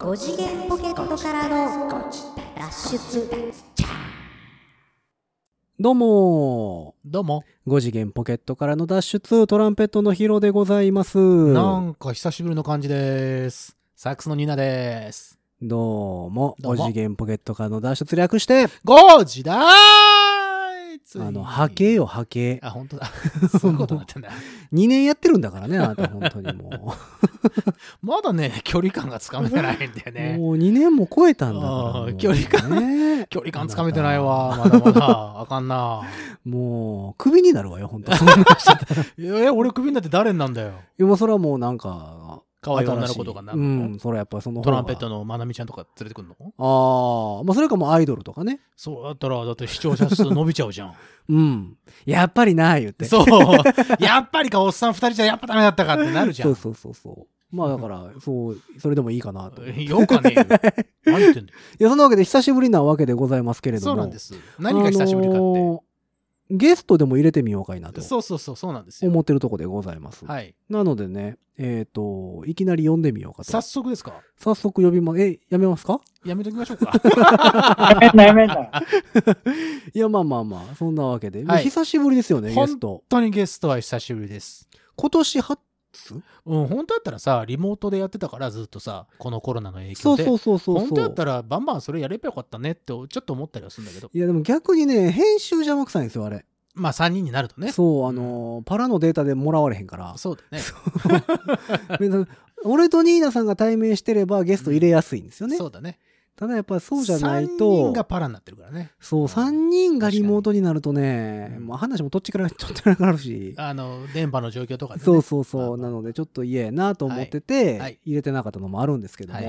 5次元ポケットからの脱出どうもどうも。5次元ポケットからの脱出トランペットのヒロでございますなんか久しぶりの感じです。サックスのニーナです。どうもどうも5次元ポケットからの脱出略してゴージだーあの波形よ波形あ、本当だ。そういうことになってんだ。2年やってるんだからねあなた本当にも まだね、距離感がつかめてないんだようね。もう2年も超えたんだから距離感ね距離感つかめてないわ。まだまだ。あかんな。もうクビになるわよ本当そんなしてたらいえ、俺クビになって誰になんだよ。やもうそれはもうなんか可愛い女の子とかな新しいるのうんそれはやっぱりそのトランペットのまなみちゃんとか連れてくんの？ああまあそれかもうアイドルとかねそうだったら、だって視聴者数伸びちゃうじゃん。うんやっぱりな言ってそう。やっぱりか、おっさん二人じゃやっぱダメだったかってなるじゃん。そうそうそうそうまあだからそうそれでもいいかなといよかねえよ。何言ってんだよ。やそんなわけで久しぶりなわけでございますけれどもそうなんです。何が久しぶりかって。あのーゲストでも入れてみようかいなとそうそうそう、そうなんですよ。思ってるとこでございます、はい。なのでねえっ、といきなり呼んでみようかと早速ですか？早速呼びまえやめますか？やめときましょうか。やめんなやめんな。いやまあまあまあそんなわけで、はい久しぶりですよねゲスト本当にゲストは久しぶりです。今年初うん、本当だったらさ、リモートでやってたから、ずっとさ、このコロナの影響で。そうそうそうそう本当だったら、バンバンそれやればよかったねって、ちょっと思ったりはするんだけど。いやでも逆にね編集邪魔くさいんですよあれまあ、3人になるとね。そうあのーパラのデータでもらわれへんからそうだね。俺とニーナさんが対面してればゲスト入れやすいんですよね。そうだね。ただやっぱりそうじゃない3人とが、パラになってるからね。そう、3人がリモートになるとね、うんまあ話もどっちからどっちからなるし、あの、電波の状況とかで、ね。そうそうそう、まあなのでちょっと嫌やなと思ってて、はい入れてなかったのもあるんですけども。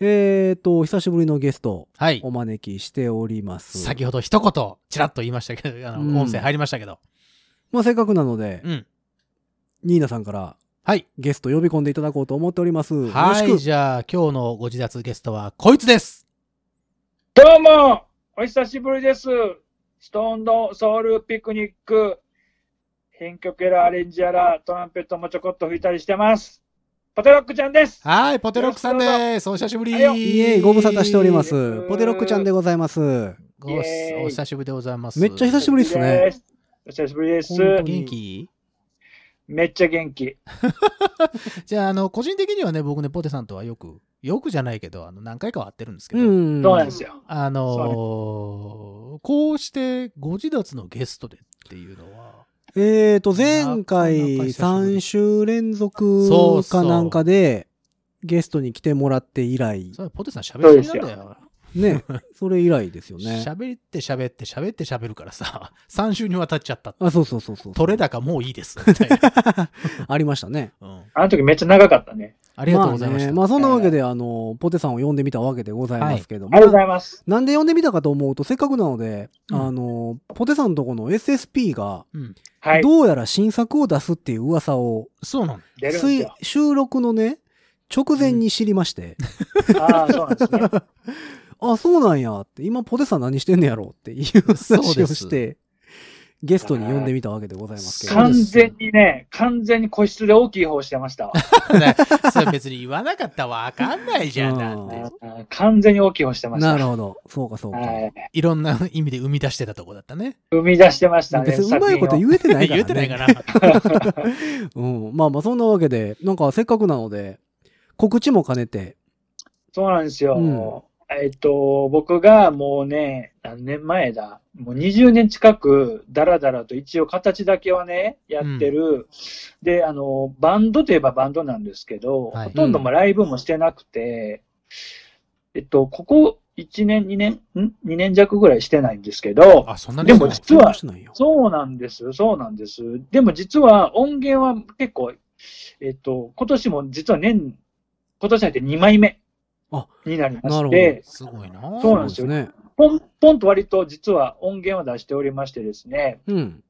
えっ、と、久しぶりのゲスト、はいお。招きしております。先ほど一言、ちらっと言いましたけど、あの、うん音声入りましたけど。まあせっかくなので、うん。ニーナさんからはい。ゲスト呼び込んでいただこうと思っております。よろはい。しく。じゃあ、今日のご自立ゲストは、こいつです。どうも、お久しぶりです。ストーンのソウルピクニック。編曲やらアレンジやらトランペットもちょこっと吹いたりしてます。ポテロックちゃんです。はい、ポテロックさんです。お久しぶり。はいえい、ご無沙汰しております。ーポテロックちゃんでございます。お久しぶりでございます。めっちゃ久しぶりっすねす。お久しぶりです元気？めっちゃ元気。じゃあ、あの、個人的にはね、僕ね、ポテさんとはよく、よくじゃないけど、あの、何回かは会ってるんですけど、うん。そうなんですよ。あのーこうして、ご自立のゲストでっていうのは、えーと、前回なかなか久しぶり3週連続かなんかでゲストに来てもらって以来、それポテさん喋りすぎなんだよ。ね、それ以来ですよね。喋って喋って喋って喋るからさ、3週にわたっちゃった。あ、そうそうそうそう。取れ高もういいです。みたいな。ありましたね。うんあの時めっちゃ長かったね。ありがとうございました。あね、まあそんなわけで、あの、ポテさんを呼んでみたわけでございますけども。ありがとうございます。なんで呼んでみたかと思うと、せっかくなので、うんあの、ポテさんとこの SSP が、うん。はい。どうやら新作を出すっていう噂を、そうなん。収録のね、直前に知りまして、ああ、そうなんですね。あ、そうなんやって、今ポテさん何してんねやろっていうそう話ですをして、ゲストに呼んでみたわけでございますけど。完全にね、完全に個室で大きい方してました それ別に言わなかったらわかんないじゃん。だうんって。完全に大きい方してました。なるほど。そうかそうか。はい。いろんな意味で生み出してたとこだったね。生み出してましたね。別にうまいこと言えてないから、ね。言えてないかな。うん。まあまあそんなわけで、なんかせっかくなので、告知も兼ねて、そうなんですよ。うんえっと、僕がもうね、何年前だ、もう20年近く、だらだらと一応形だけはね、やってる。で、あの、バンドといえばバンドなんですけど、はい。ほとんどもライブもしてなくて、えっと、ここ1年、2年、ん ?2 年弱ぐらいしてないんですけど、あ、そんなにでも実はそうなんです、そうなんです。でも実は音源は結構、えっと、今年も実は年、今年入って2枚目。あになりまして、すごいな。そうなんですよね。ポンポンと割と実は音源を出しておりましてですね、うん。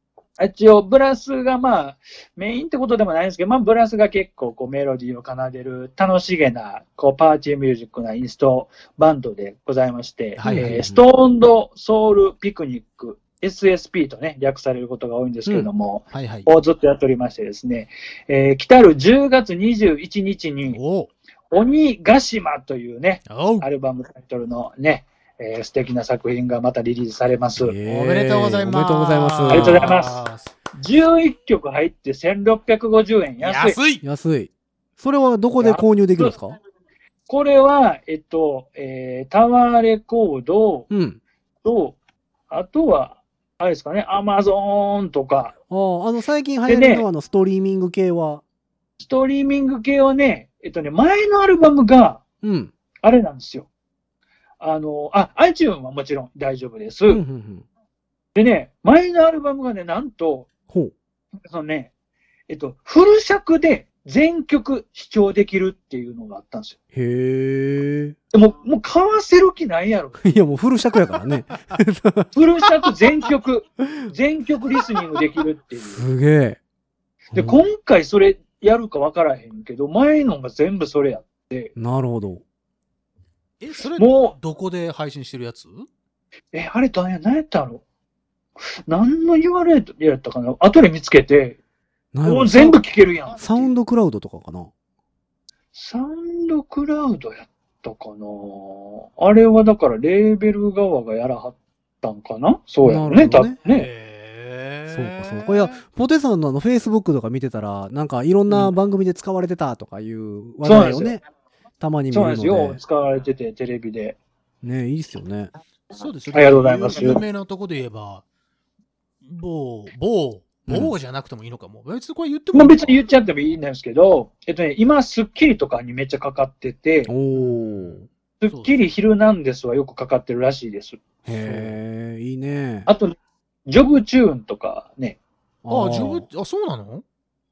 一応ブラスがまあメインってことでもないんですけど、まあブラスが結構こうメロディーを奏でる楽しげなこうパーティーミュージックなインストバンドでございまして、はいはいはいえーストーンドソウルピクニック SSP とね、略されることが多いんですけれども、はいはい。をずっとやっておりましてですね、えー来たる10月21日に、お鬼ヶ島というね、アルバムタイトルのね、えー素敵な作品がまたリリースされます。おめでとうございます。おめでとうございます。ありがとうございます。11曲入って1650円安い。安い安い。それはどこで購入できるんですか？これは、えっと、えータワーレコードうん。と、あとは、あれですかね、アマゾーンとか、ああ、あの、最近流行るのは、あの、ストリーミング系は？ストリーミング系はね、えっとね、前のアルバムが、うん。あれなんですよ。あの、あ、iTunes はもちろん大丈夫です。うん、うん、うん。でね、前のアルバムがね、なんと、ほう。そのね、えっと、フル尺で全曲視聴できるっていうのがあったんですよ。へえ。でも、もう買わせる気ないやろ。いや、もうフル尺やからね。フル尺全曲、全曲リスニングできるっていう。すげえ。で、今回それやるか分からへんけど、前のが全部それやって、なるほど。え、それ、もどこで配信してるやつ？う、え、あれ何や、何やったの？何の URL やったかな？後で見つけて、なんやろもう全部聞けるやん。サウンドクラウドとかかな？サウンドクラウドやったかな？あれはだからレーベル側がやらはったんかな？そうやろね、なるほどね。ね。へそうか、そうか。いや、ポテさんのあの、フェイスブックとか見てたら、なんかいろんな番組で使われてたとかいう話題をそうなんね、たまに見そうなんですよ。るので。使われてて、テレビで。ね、いいっすよね。そうですよありがとうございます有名なとこで言えば、某、某、某じゃなくてもいいのかも。別にこれ言っても別に言っちゃってもいいんですけど、えっとね、今、スッキリとかにめっちゃかかってて、おー。スッキリヒルナンデスはよくかかってるらしいです。へえ、いいね。あと、ジョブチューンとかね、あーあ、自分、あ、そうなの？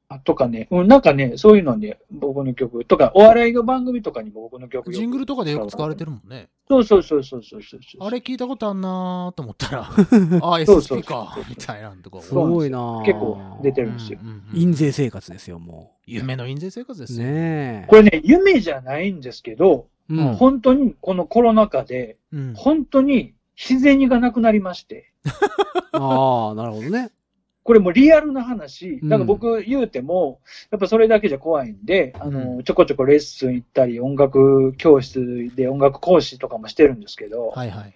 あとかね、うん、なんかね、そういうのに僕の曲とか、お笑いの番組とかにも僕の曲ジングルとかでよく使われてるもんね。そうそうそうそうそうそう。あれ聞いたことあんなーと思ったら、ああ、そうそう SP か、みたいなんとか。すごいな結構出てるんですよ。うんうんうん印税生活ですよ、も夢の印税生活でう。すよ。ねえ。これね、夢じゃないんですけど、うん。本当にこのコロナ禍で、うん本当に自然がなくなりまして、ああ、なるほどね。これもうリアルな話、うんなんか僕言うても、やっぱそれだけじゃ怖いんで、あうの、ちょこちょこレッスン行ったり、音楽教室で音楽講師とかもしてるんですけど、はいはい。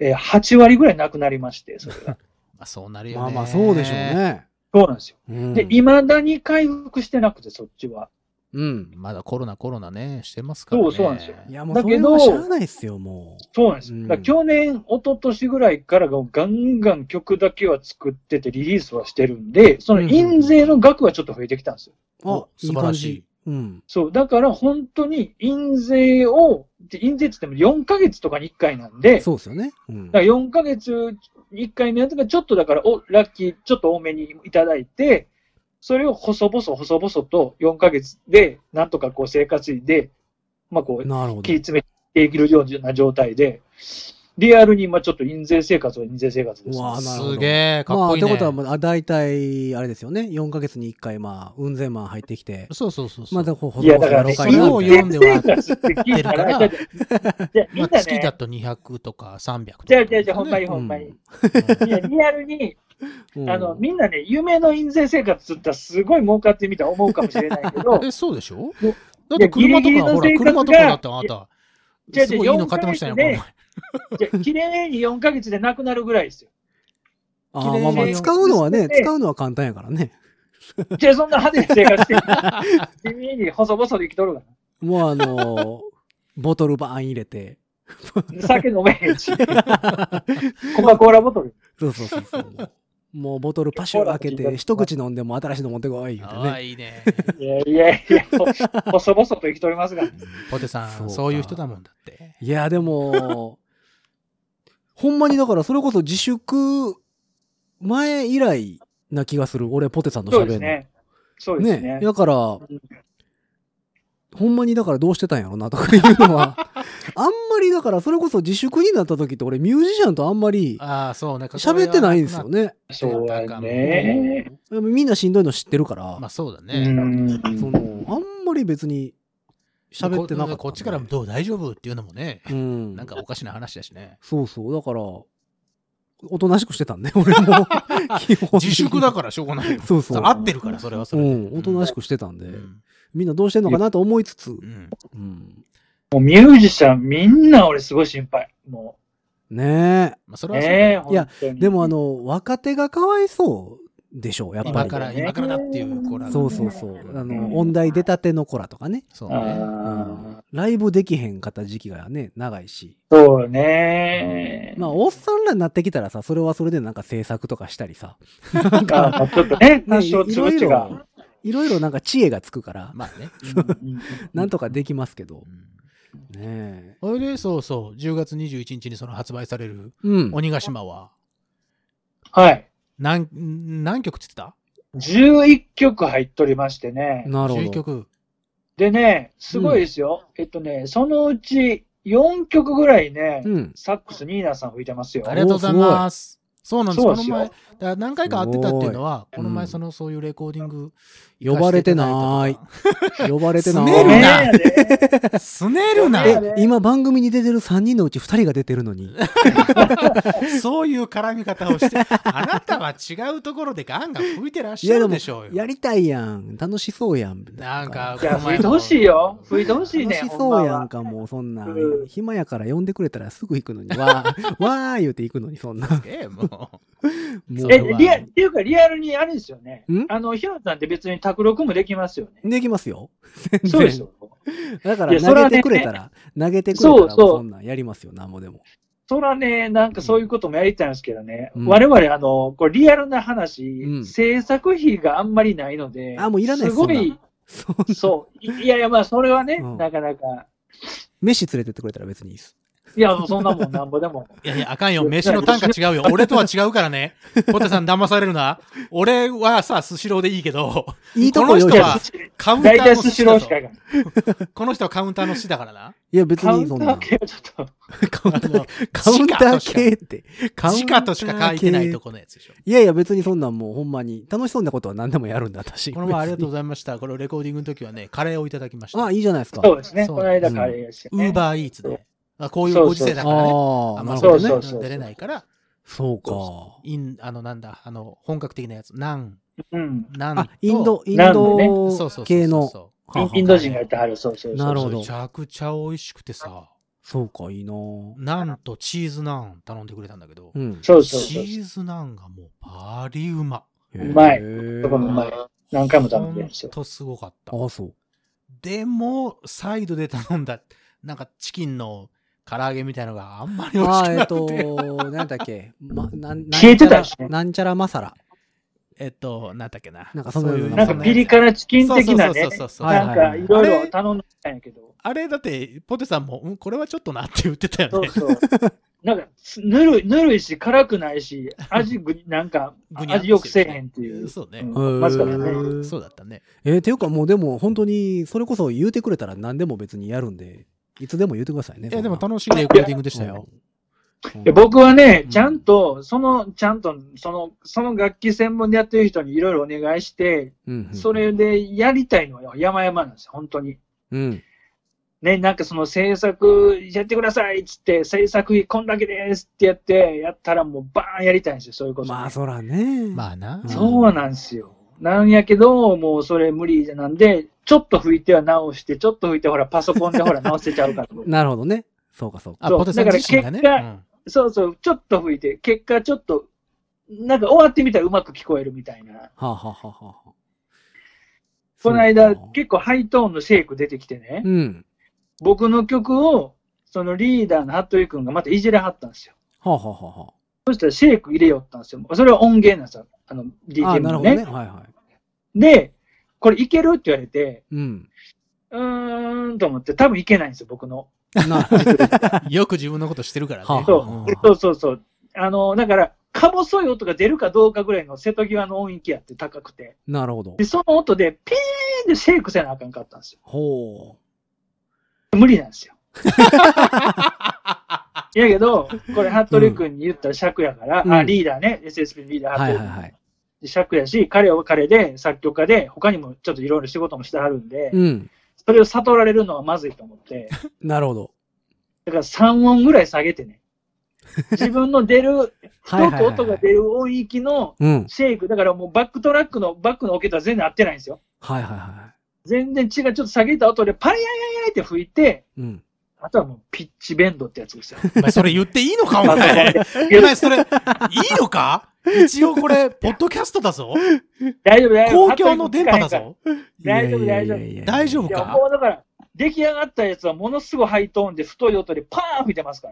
えー8割ぐらいなくなりまして、それが。まあそうなるよね。まあまあ、そうでしょう。ね。そうなんですよ。うんで、未だに回復してなくて、そっちは。うん。まだコロナコロナね、してますからね。そうそうなんですよいや、もうそれはしゃあないっすよ、もそうなんですよ。うん去年、一昨年ぐらいからがガンガン曲だけは作っててリリースはしてるんで、その印税の額はちょっと増えてきたんですよ。う。あお、素晴らしい。うん。そう。だから本当に印税を、で印税って言っても4ヶ月とかに1回なんで、そうですよね。うんだから4ヶ月に1回のやつがちょっとだからお、ラッキー、ちょっと多めにいただいて、それを細々細々と4ヶ月で、なんとかこう生活費で、まあこう、なるほど切り。詰めていけるような状態で、リアルに今ちょっと印税生活は印税生活です、うわなるほどすげえ、かっまあ、こいいね。ってことは、まあ、大体、あれですよね。4ヶ月に1回、まあ、運千万入ってきて、そうそうそうそう。またこう、いや、だからね、それを印読んでは聞いじゃあみんなまあ、月だね、と200とか300とか、じゃあじゃあじゃあほんまにうんほんまに。いや、リアルに、うんあの、みんなね、夢の印税生活って言ったらすごい儲かってみたら思うかもしれないけど、え、そうでしょ？だって車とか、ほら、ギリギリの生活が車とかだってあなた、すごいいいの買ってましたよ、この4ヶじゃあ綺麗に4ヶ月でなくなるぐらいですよ。あーまあまあ、使うのはね、で使うのは簡単やからね。じゃあそんな派手な生活して、地味に細々で生きとるがもうあのーボトルバーン入れて。な。酒飲めへんし。コカ・コーラボトル。そうそうそうそう。もうボトルパシュ開けて、一口飲んでも新しいの持ってこい言うてああ、ね。いいね。いやいやいや、ほ細々と生きとりますが。ポテさ、そうんかそういう人だもんだって。いや、でも、ほんまにだからそれこそ自粛前以来な気がする。俺、ポテさん喋るの。ですね。そうですね。だから、ほんまにだからどうしてたんやろなとかいうのは、あんまりだからそれこそ自粛になった時って俺ミュージシャンとあんまりああ、そうね。喋ってないんですよね。そうやね。うんみんなしんどいの知ってるから、まあそうだうね。ん。その、あんまり別に喋ってなかったんで。ここっちからどう大丈夫っていうのもね、うん。なんかおかしな話だしね。そうそう。だから、おとなしくしてたんで、俺も。自粛だからしょうがないよ。そうそう。合ってるから、それはそれで。うん、おとなしくしてたんで、うんみんなどうしてんのかなと思いつつ、うんうん、もうミュージシャンみんな俺すごい心配。もねまあ、それう。はそうねえ、いや。でもあ、の、若手がかわいそうでしょう、やっぱり。今から、今からだっていう子らがそうそうそう。あうんの、音大出たての子らとかね。そうね。あライブできへんかった時期がね、長いし。ーそうね。まあ、おっさんらになってきたらさ、それはそれでなんか制作とかしたりさ。な んあか、まあちょっとね、ね多少つぶちが。いろいろなんか知恵がつくから、まあね。うんなんとかできますけどう。んねえ。それで、そうそう、10月21日にその発売されるうん。鬼ヶ島は、はい。何、何曲って言って11曲入っとりましてね。たなるほ ?11 ど。曲。でね、すごいですよ。えっとね、そのうち4曲ぐらいね、うん。サックスニーナさん吹いてますよ。ありがとうございます。そうなんです。この前、だから何回か会ってたっていうのは、この前、その、そういうレコーディング、呼ばれてない呼ばれてなすねるい。なすねるな 今番組に出てる3人のうち2人が出てるのに。そういう絡み方をして、あなたは違うところでガンガン吹いてらっしゃるでしょうよ。やりたいやん。楽しそうやん。なんか、いや、吹いてほしいよ。吹いてほしいね。楽しそうやんほか、もうそんなうん。暇やから呼んでくれたらすぐ行くのに。わー、わー言うて行くのに、そんな。もええ、もう。え、リアル、っていうかリアルにあれですよねん？あの、ヒロさんって別に卓録もできますよね。できますよ。そうでし。ょ。だから投げてくれたら、投げてくれたらそんなんやりますよ、なんもでも。そらね、なんかそういうこともやりたいんですけどね。うん我々、あの、これリアルな話、うん制作費があんまりないので、あもういらないですすごい、そう。いいやいや、まあ、それはね、うんなかなか。飯連れてってくれたら別にいいです。いや、そんなもんなんぼでも。いやいや、あかんよ。飯の単価違うよ。俺とは違うからね。ポテさん騙されるな。俺はさ、スシローでいいけど、いいとここの人はカウンタ大体ーのスシローしか寿司だぞ行かない。この人はカウンターの寿司だからな。いや、別カウンタにそんなー。系はちょっと。カウンターカウンター系って。カウン時ター価としか書いてないと系このやつでしょ。いやいや、別にそんなんもうほんまに、楽しそうなことは何でもやるんだ、私。この前ありがとうごう。ざいました。これレコーディングの時はね、カレーをいただきました。あ、いいじゃないですか。そうですね。この間カレーですよね。ウーバーイーツで。あこういうご時世だからね。そうそう出れないから、そうか。イン、あの、なんだ、あの、本格的なやつ。ナン、うん。ナンとあ、インド、インド系の。インド人がやってはる、そうそうそう。なるほどめちゃくちゃ美味しくてさ、そうか、いいなぁナンとチーズナン頼んでくれたんだけど、うん。そうそうそう。チーズナンがもうバリうま。うまいへそこもうまい。何回も食べてるんですよ。ほんとすごかった。あ、そう。でも、サイドで頼んだ、なんかチキンの唐揚げみたいのがあんまり美味しくなくて。と、なんだっけ？ま、なん消えてたしねなんちゃらマサラ？えっと、なんだっけな？なんかそのようななんかピリ辛チキン的なねなんかいろいろ頼んでたんやけど。あれだって、ポテさんも、うん、これはちょっとなって言ってたよね。そうそう。なんか、ぬるい、ぬるいし、辛くないし、味ぐ、なんか、味よくせえへんっていう。そうね。うんまずからね。そうだったね。えー、ていうかもうでも本当に、それこそ言うてくれたら何でも別にやるんで、いつでも言うてくださいね。いや、でも楽しいレコーディングでしたよ。。僕はねう、んちゃんと、その、ちゃんと、その、その楽器専門でやってる人にいろいろお願いして、それでやりたいのは山々なんですよ、本当に。うん。ね、なんかその制作やってくださいっつって、制作費こんだけですってやって、やったらもうバーンやりたいんですよ、そういうこと、まあ、そらね。まあな。うんそうなんですよ。なんやけど、もうそれ無理なんで、ちょっと拭いては直して、ちょっと拭いてほら、パソコンでほら直せちゃうから。なるほどね。そうかそうか。あ、ポテさん自身がね。だからうんそうそう、ちょっと拭いて、結果ちょっと、なんか終わってみたらうまく聞こえるみたいな。はあ、はあはあはあはあ、この間結構ハイトーンのシェイク出てきてね、うん。僕の曲を、そのリーダーの服部君がまたいじれはったんですよ。はあ、はあはあはそしたらシェイク入れよったんですよ。それは音源なんですよ。あの、あ、あ DTM のね。なるほどね。はいはい。で、これいける？って言われて、うん。うーんと思って、多分いけないんですよ、僕の。な、よく自分のことしてるからね。はあそううんそうそうそう。あの、だから、か細い音が出るかどうかぐらいの瀬戸際の音域やって高くて。なるほどで、。その音でピーンでシェイクせなあかんかったんですよ。ほ無理なんですよ。いやけど、これ、服部君に言ったら尺やから、うんあ、リーダーね、SSP のリーう。ダー、服部君はいはいはい。で尺やし、彼は彼で、作曲家で、他にもちょっといろいろ仕事もしてはるんで、うん。それを悟られるのはまずいと思って、なるほど。だから3音ぐらい下げてね、自分の出る、はい人はいはいと音が出る音域のうん。シェイク、だからもうバックトラックのバックのオケとは全然合ってないんですよ。はいはいは全然違う、ちょっと下げた音でパヤヤヤヤって吹いて、い。うん。あとはもうピッチベンドってやつですよ。お前それ言っていいのかお前。お前それ、いいのか？一応これ、ポッドキャストだぞ？大丈夫、大丈夫。公共の電波だぞ？大丈夫大丈夫大丈夫か？もうだから、出来上がったやつはものすごいハイトーンで太い音でパーン吹いてますか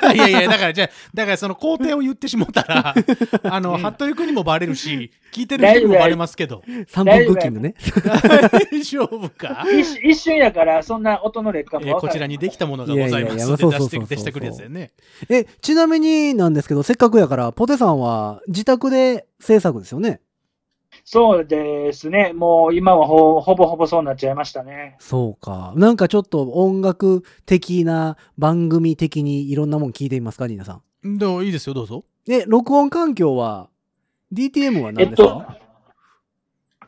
ら。いやいや、だからじゃあだからその工程を言ってしもったら、あの、うん服部君にもバレるし、聞いてる人にもバレますけど。三分ブッキングね。大丈夫か？一一瞬やから、そんな音の劣化もえーこちらにできたものがございますので出してそうそうそうそう出してくるやつだよね。え、ちなみになんですけど、せっかくやから、ポテさんは自宅で制作ですよね？そうですね。もう今はほほぼほぼそうなっちゃいましたね。そうか。なんかちょっと音楽的な番組的にいろんなもん聞いてみますか、ニーナさん？でもいいですよ、どうぞ。で、録音環境は、DTM はえっ何ですか、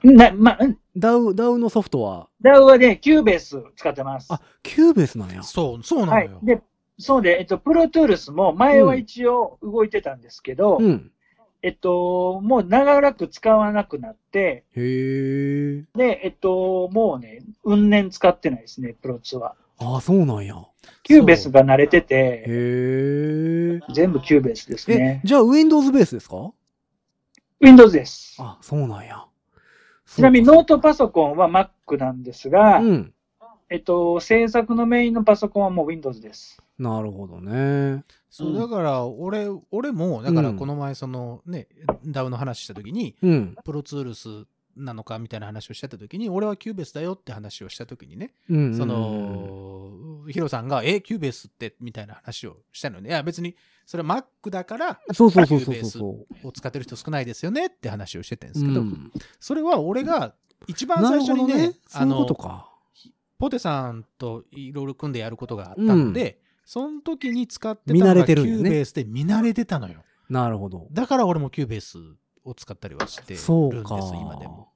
と、な、ま、うん DAW、DAW のソフトは、 DAW はね、 Cubase 使ってます。あ、 Cubase なんや。そう、そうなのよ。。はいで、そうで、えっと、 Pro Tools も前は一応動いてたんですけど、うん。えっと、もう長らく使わなくなって、へえ。で、えっと、もうね、何年使ってないですね、 Pro Tools は。あ、そうなんや。Cubase が慣れてへて、え。全部 Cubase ですえね、。じゃあ Windows ベースですか？Windows です。あ、そうなんや。ちなみにノートパソコンは Mac なんですが、うん。えっと、制作のメインのパソコンはもう Windows です。なるほどね。そうう、だから、俺、俺も、だからうんこの前、そのね、 DAW の話したときに、うん。 Pro Tools なのかみたいな話をしてたときに、俺は Cubase だよって話をしたときにね、うん。その、ヒロさんが、え、 Cubase ってみたいな話をしたのに、いや、別に、それは Mac だから、そうそうそうそうそうそう。を使ってる人少ないですよねって話をしてたんですけど、うん、それは俺が一番最初にね、あのことか。ポテさんといろいろ組んでやることがあったので、その時に使ってた見慣れのがキュてるんよねーベースで見慣れてたのよ。なるほど。だから俺もキューベースを使ったりはしてるんです、そうか。今でも。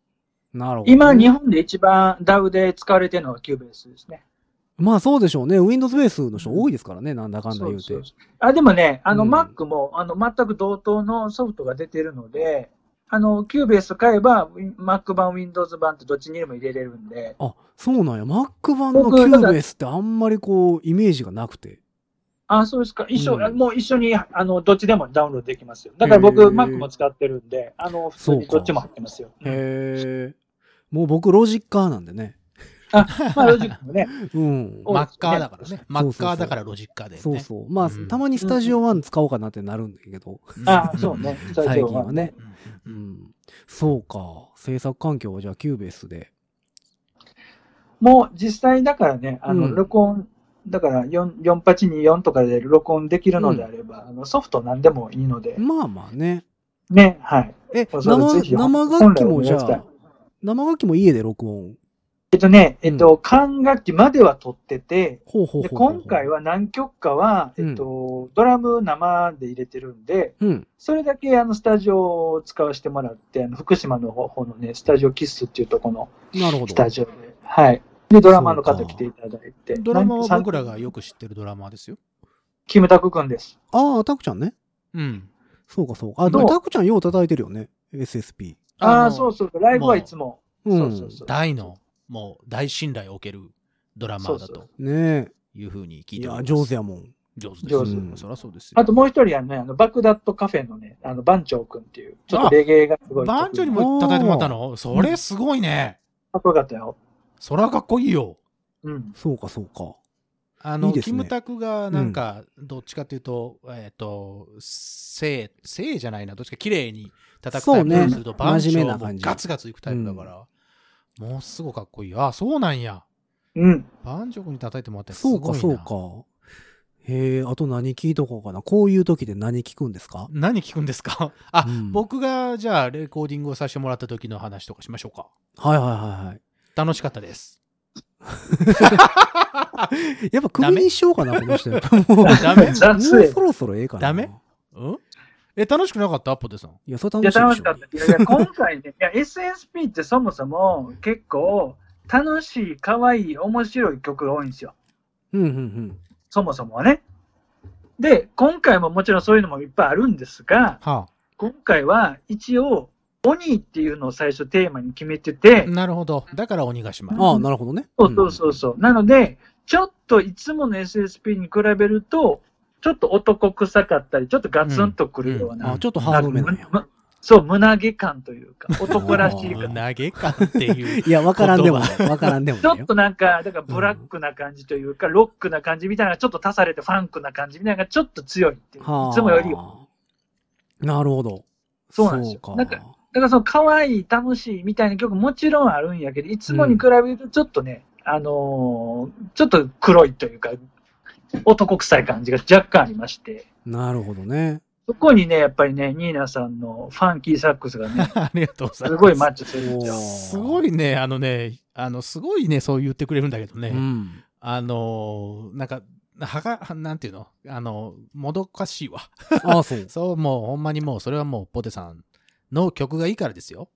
なるほど、ね。今、日本で一番 DAW で使われてるのは Cubase ですね。まあそうでしょうね。Windows ベースの人多いですからね。なんだかんだ言うて。そうそうあでもね、あの、うん Mac もあの全く同等のソフトが出てるので、あの、 Cubase 買えば、Mac 版、Windows 版ってどっちにでも入れれるんで、あ、そうなんや。Mac 版の僕 Q ベだからースってあんまりこう、イメージがなくて。あ、そうですか。一緒、うんもう一緒に、あの、どっちでもダウンロードできますよ。だから僕、Mac も使ってるんで、あの、普通にどっちも入ってますよ。へえ。もう僕、ロジッカーなんでね。まあ、ロジックもね。うん。おマッカーだからね。マッカーだからロジッカーで、ね。そうそう。まあ、うんたまにスタジオ1使おうかなってなるんだけど、うんあそうね。最近はね。うんうんうん。そうか。制作環境はじゃあ Cubase で。もう実際だからね、あの、うん録音、だから4 4824とかで録音できるのであれば、あのソフト何でもいいので、まあまあね。ね、はい。え、生生楽器もじゃあ、生楽器も家で録音。えっとね、えっと、管楽器までは撮ってて、で。今回は何曲かは、えっと、ドラム生で入れてるんで、うん。それだけあのスタジオを使わせてもらって、あの福島の方のね、スタジオキッスっていうところのなるほど。スタジオで、はい。で、ドラマーの方来ていただいて。ドラマは僕らがよく知ってるドラマーですよ。キムタクくんです。ああ、タクちゃんね。うん。そうかそうか。あ、でもタクちゃんよう叩いてるよね。SSP。ああ、のそうそう。ライブはいつも。うんそうそうそう。大の、もう大信頼を受けるドラマーだとねいうふうに聞え。いております。上手やもん。上手です。上手うんそりゃそうですよ。あともう一人はね、あの、バクダットカフェのね、あの、番長くんっていう、ちょっとレゲエがすごい。バンチョにも叩いてもらったの？それすごいね。かっこよかったよ。そりゃかっこいいよ。うん。そうかそうか。あの、いいねキムタクがなんか、どっちかっていうと、えっ、と、せい、せいじゃないな、どっちか綺麗に叩くタイプそうねにすると、バンチョも真面目な感じガツガツいくタイプだから、もうすごかっこいい。あ、そうなんや。うん。バンチョ君に叩いてもらってすそうごいな。かそうか。へえ、あと何聞いとこうかな。こういう時で何聞くんですか？何聞くんですか？あ、うん僕がじゃあレコーディングをさせてもらった時の話とかしましょうか。はいはいはいはい。楽しかったです。やっぱ首にしようかな、この人。もう、ダメ？もうそろそろええかな。ダメ？うん？え、楽しくなかった？ポテさん。いや、そ楽しいでしょ。楽しかった。いやいや、今回ね、いや、SSP ってそもそも結構楽しい、可愛い、面白い曲が多いんですよ。うんうんうん。そもそもはね。で、今回ももちろんそういうのもいっぱいあるんですが、は今回は一応、鬼っていうのを最初テーマに決めててあ。、なるほど。だから鬼ヶ島。ああ、なるほどね。そうそうそうそう。なので、ちょっといつもの SSP に比べると、ちょっと男臭かったり、ちょっとガツンとくるような、あちょっとハードめなそう、胸毛感というか、男らしい感。投げ感っていう。いや、わからんでもない。わからんでもないよちょっ。となんか、だからブラックな感じというか、ロックな感じみたいなのがちょっと足されてファンクな感じみたいなのがちょっと強いっていう。いはあつもよりは。なるほど。そうなんですよなんかだからその可愛い、楽しいみたいな曲もちろんあるんやけど、いつもに比べるとちょっとね、あのーちょっと黒いというか、男臭い感じが若干ありまして、なるほどね。そこにね、やっぱりね、ニーナさんのファンキーサックスがね、ありがとうございすます。ごいマッチするんですよ。すごいね、あのね、あの、すごいね、そう言ってくれるんだけどね。うん。あのーなんか、はが、なんていうの？あの、もどかしいわ。ああ、そう。そう、もうほんまにもう、それはもうポテさんの曲がいいからですよ。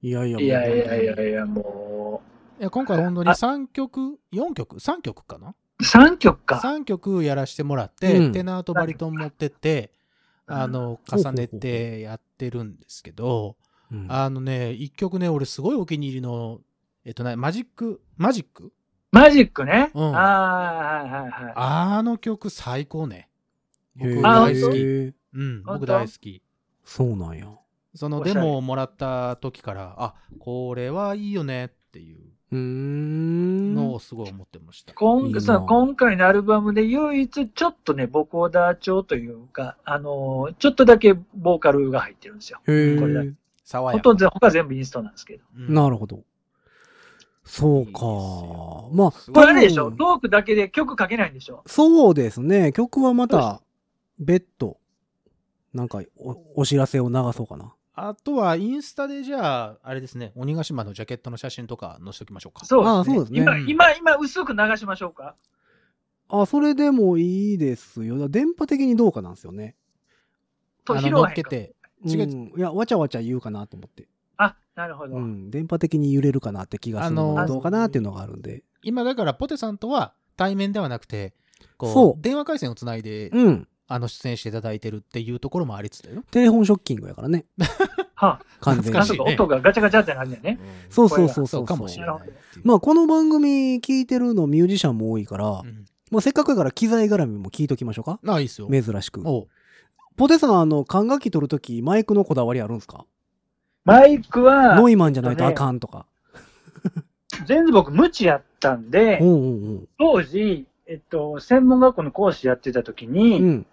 いやいや、いやいやいやいや、もいや、今回本当に3曲、4曲 ?3 曲かな？う、3曲か。3曲やらせてもらって、うんテナーとバリトン持ってって、あの、うん重ねてやってるんですけど、うんあのね、1曲ね、俺すごいお気に入りの、えっとね、マジック、マジック？マジックね。うんああ、はいはいはい。あの曲最高ね。僕へえ大好き。うん、僕大好き。そうなんや。そのデモをもらった時から、あ、これはいいよねっていう。のをすごい思ってました。今いいなさ今回のアルバムで唯一ちょっとね、ボコーダー調というか、あのーちょっとだけボーカルが入ってるんですよ。へこれだえ。爽やか。ほとんど他全部インストなんですけど。うんなるほど。そういいですかよ。まあ、これあれでしょ？トークだけで曲かけないんでしょ？そうですね。曲はまた、別途、なんかお、お知らせを流そうかな。あとは、インスタでじゃあ、あれですね、鬼ヶ島のジャケットの写真とか載せておきましょうか。そうですね。あそうですね今、うん今、今、薄く流しましょうか？あ、それでもいいですよ。電波的にどうかなんですよね。と拾わけて。うん違ういや、わちゃわちゃ言うかなと思って。あ、なるほど。うん。電波的に揺れるかなって気がするのあのがどうかなっていうのがあるんで。今だから、ポテさんとは対面ではなくて、こう、電話回線をつないで、うん。あの、出演していただいてるっていうところもありつつだよ。テレフォンショッキングやからね。はあ、完全に懐かしい。そうか、音がガチャガチャってなるんだよね。そうそうそうそうかもしれないっていう。まあ、この番組聞いてるのミュージシャンも多いから、うんまあ、せっかくやから機材絡みも聞いときましょうか。あ、いいっすよ。珍しく。おうポテさん、あの、管楽器取るとき、マイクのこだわりあるんですか？マイクは、ノイマンじゃないとあかんとか。全部僕無知やったんでう、んうん当時、えっと、専門学校の講師やってた時うん。に、うん。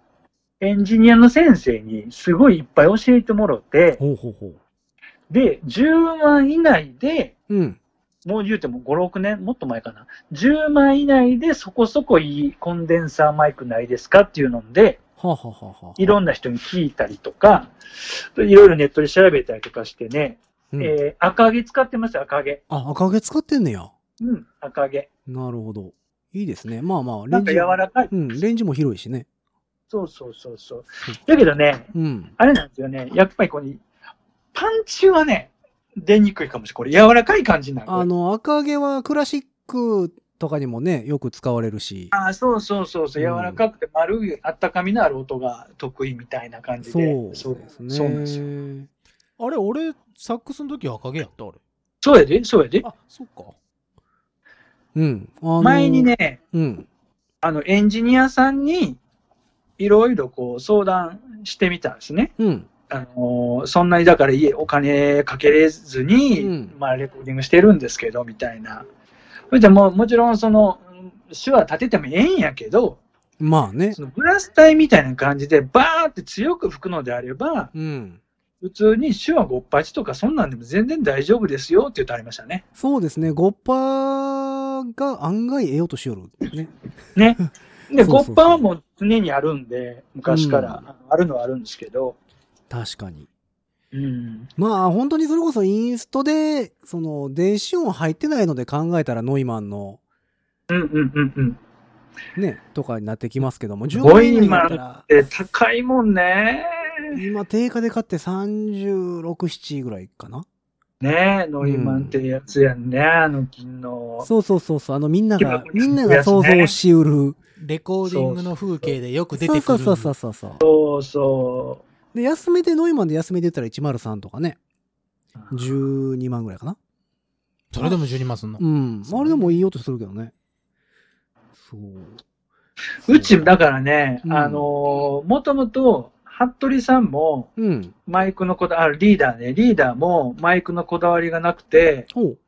エンジニアの先生にすごいいっぱい教えてもろって、ほうほうほう。で、10万以内で、うん。もう言うても5、6年、もっと前かな。10万以内でそこそこいいコンデンサーマイクないですかっていうので、いろんな人に聞いたりとか、いろいろネットで調べたりとかしてね、うんえー赤毛使ってますよ、赤毛。あ、赤毛使ってんねや。うん、赤毛。なるほど。いいですね。まあまあ、なんか柔らかい。うん、レンジも広いしね。そうそうそうそう。だけどね、うん。あれなんですよね、やっぱりこの、パンチはね、出にくいかもしれない。これ柔らかい感じになる。あの、赤毛はクラシックとかにもね、よく使われるし。あそうそうそうそう、うん柔らかくて丸い、あったかみのある音が得意みたいな感じそうで。ですそうね。そうなんですよ。あれ、俺、サックスの時は赤毛やったあれ。そうやで、そうやで。あ、そっか。うん。あの前に。ね、うん。あの、エンジニアさんに、いろいろこう相談してみたんですね。うん。あのそんなにだから家お金かけれずに、うんまあレコーディングしてるんですけど、みたいな。それでもうもちろんその、うん手話立ててもええんやけど、まあねそ。のブラス隊みたいな感じでバーって強く吹くのであれば、うん。普通に手話5八とかそんなんでも全然大丈夫ですよって言ってありましたね。そうですね。ゴッパーが案外得ようとしよる。ね。ね。で、そうそうそう5パーも常にあるんで、昔から、うんあるのはあるんですけど、確かに。うん。まあ、本当にそれこそインストで、その、電子音入ってないので考えたらノイマンの、うんうんうんうん。ね、とかになってきますけども、10ノ万円以内イマンだったら、で、高いもんね。今定価で買って36、7ぐらいかな。ねノイマンってやつやんね、あの金の。そうそうそうそう、あのみんながみんなが想像しうる、レコーディングの風景でよく出てくる。そうそうそうそうそう。そうそで、安めでノイマンで安めで言ったら103とかね。12万ぐらいかな。それでも12万すんの？うん。あれでもいい音するけどね。そう。う。うち、だからね、うんあのー、もともと、服部さんも、うん。マイクのこだ、あ、リーダーね、リーダーもマイクのこだわりがなくて、ほう。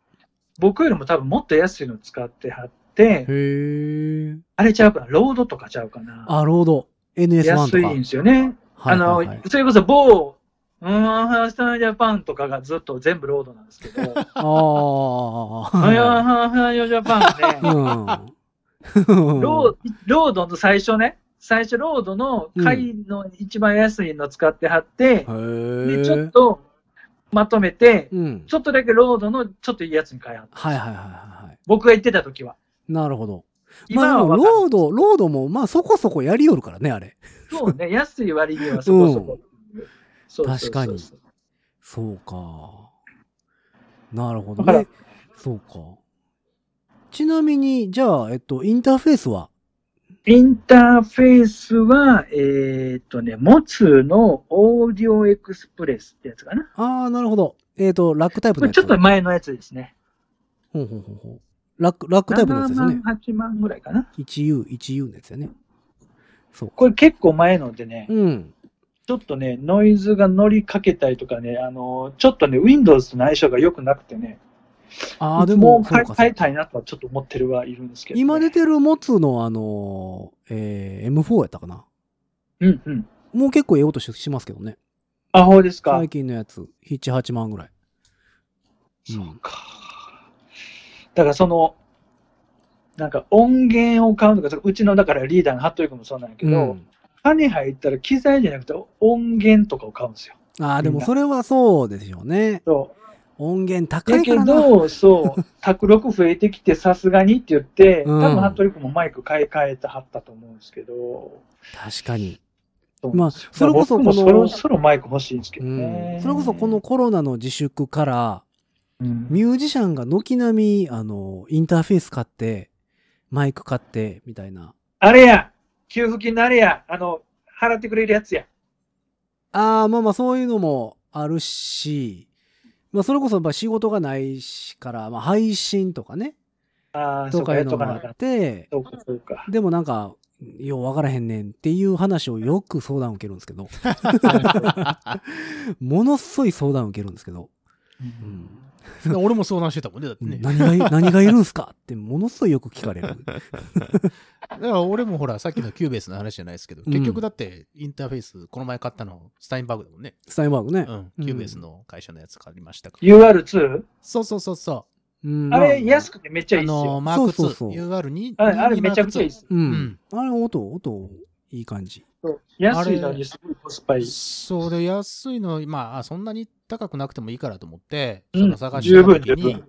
僕よりも多分もっと安いの使ってはって、へえ。あれちゃうかな、ロードとかちゃうかな？あ、ロード。NS1 とか。安いんですよね。はいはいはいあの、それこそ某、うーん、ファーストジャパンとかがずっと全部ロードなんですけど、ああ。はいはいはいはいジャパンね、うん。ローロードの最初ね、最初ロードの貝の一番安いの使ってはって、へで、ちょっえ。とまとめて、うん。ちょっとだけ RODE のちょっといいやつに変えはった。はいはいはいはいはい。僕が言ってた時は。なるほど。まあ RODE、RODE も、まあそこそこやりよるからね、あれ。そうね、安い割にはそこそこ。そうそうそう確かにそうか。なるほどね。そうか。ちなみに、じゃあ、えっと、インターフェースは？インターフェースは、えーっとね、 MOTU の Audio Express ってやつかな。ああ、なるほど。えっ、と、ラックタイプのやつ。ちょっと前のやつですね。ほうほうほうほう。ラック、ラックタイプのやつですよ7ね万、。8万ぐらいかな。1U、1U のやつやね。そうか。これ結構前のでね、うん。ちょっとね、ノイズが乗りかけたりとかね、あの、ちょっとね、Windows との相性が良くなくてね、ああ、でもうも、そうか。変えたいなとはちょっと思ってるはいるんですけど、ね。今出てるモツのあのー、えー、M4 やったかな。うんうん。もう結構ええ音ししますけどね。アホですか最。近のやつ。7、8万ぐらい。そうか。だからその、なんか音源を買うのが、うちのだからリーダーの服部君もそうなんやけど、うん。金入ったら機材じゃなくて音源とかを買うんですよ。ああ、でもそれはそうですよね。そ音源う。だけ高いからな。ど、そう、卓録増えてきてさすがにって言って、うん多分服部君もマイク買い替えてはったと思うんですけど、確かに。まあそれこそこのそろそろマイク欲しいんですけどうね。ん。それこそこのコロナの自粛から、うん、ミュージシャンが軒並み、あの、インターフェース買って、マイク買って、みたいな。あれや給付金のあれやあの、払ってくれるやつや。ああ、まあまあそういうのもあるし、まあそれこそやっぱ仕事がないしから、まあ配信とかね、ああ、そうか、とかいやうのがあっ。て、そうか、そうか。でもなんか、ようわからへんねんっていう話をよく相談受けるんですけど、ものすごい相談受けるんですけど、うん俺も相談してたもんね、だってね。何がい、何がいるんすか？ってものすごいよく聞かれる。だから俺もほら、さっきの Cubase の話じゃないですけど、うん結局だってインターフェース、この前買ったの、 Steinberg だもんね。 Steinberg ね。うん。 Cubase の会社のやつ買いましたから。UR2? そうそうそうそうんあれ、安く。くてめっちゃいいっすよ。の、マークそうそうそう2、UR2。あれ、あれめちゃくちゃいいっす。う。うんん。あれ、音、音、いい感じ。安いのにすごいコスパいい。そうで、安いの、まあ、そんなに高くなくてもいいからと思って、うんその探してた時十分十に。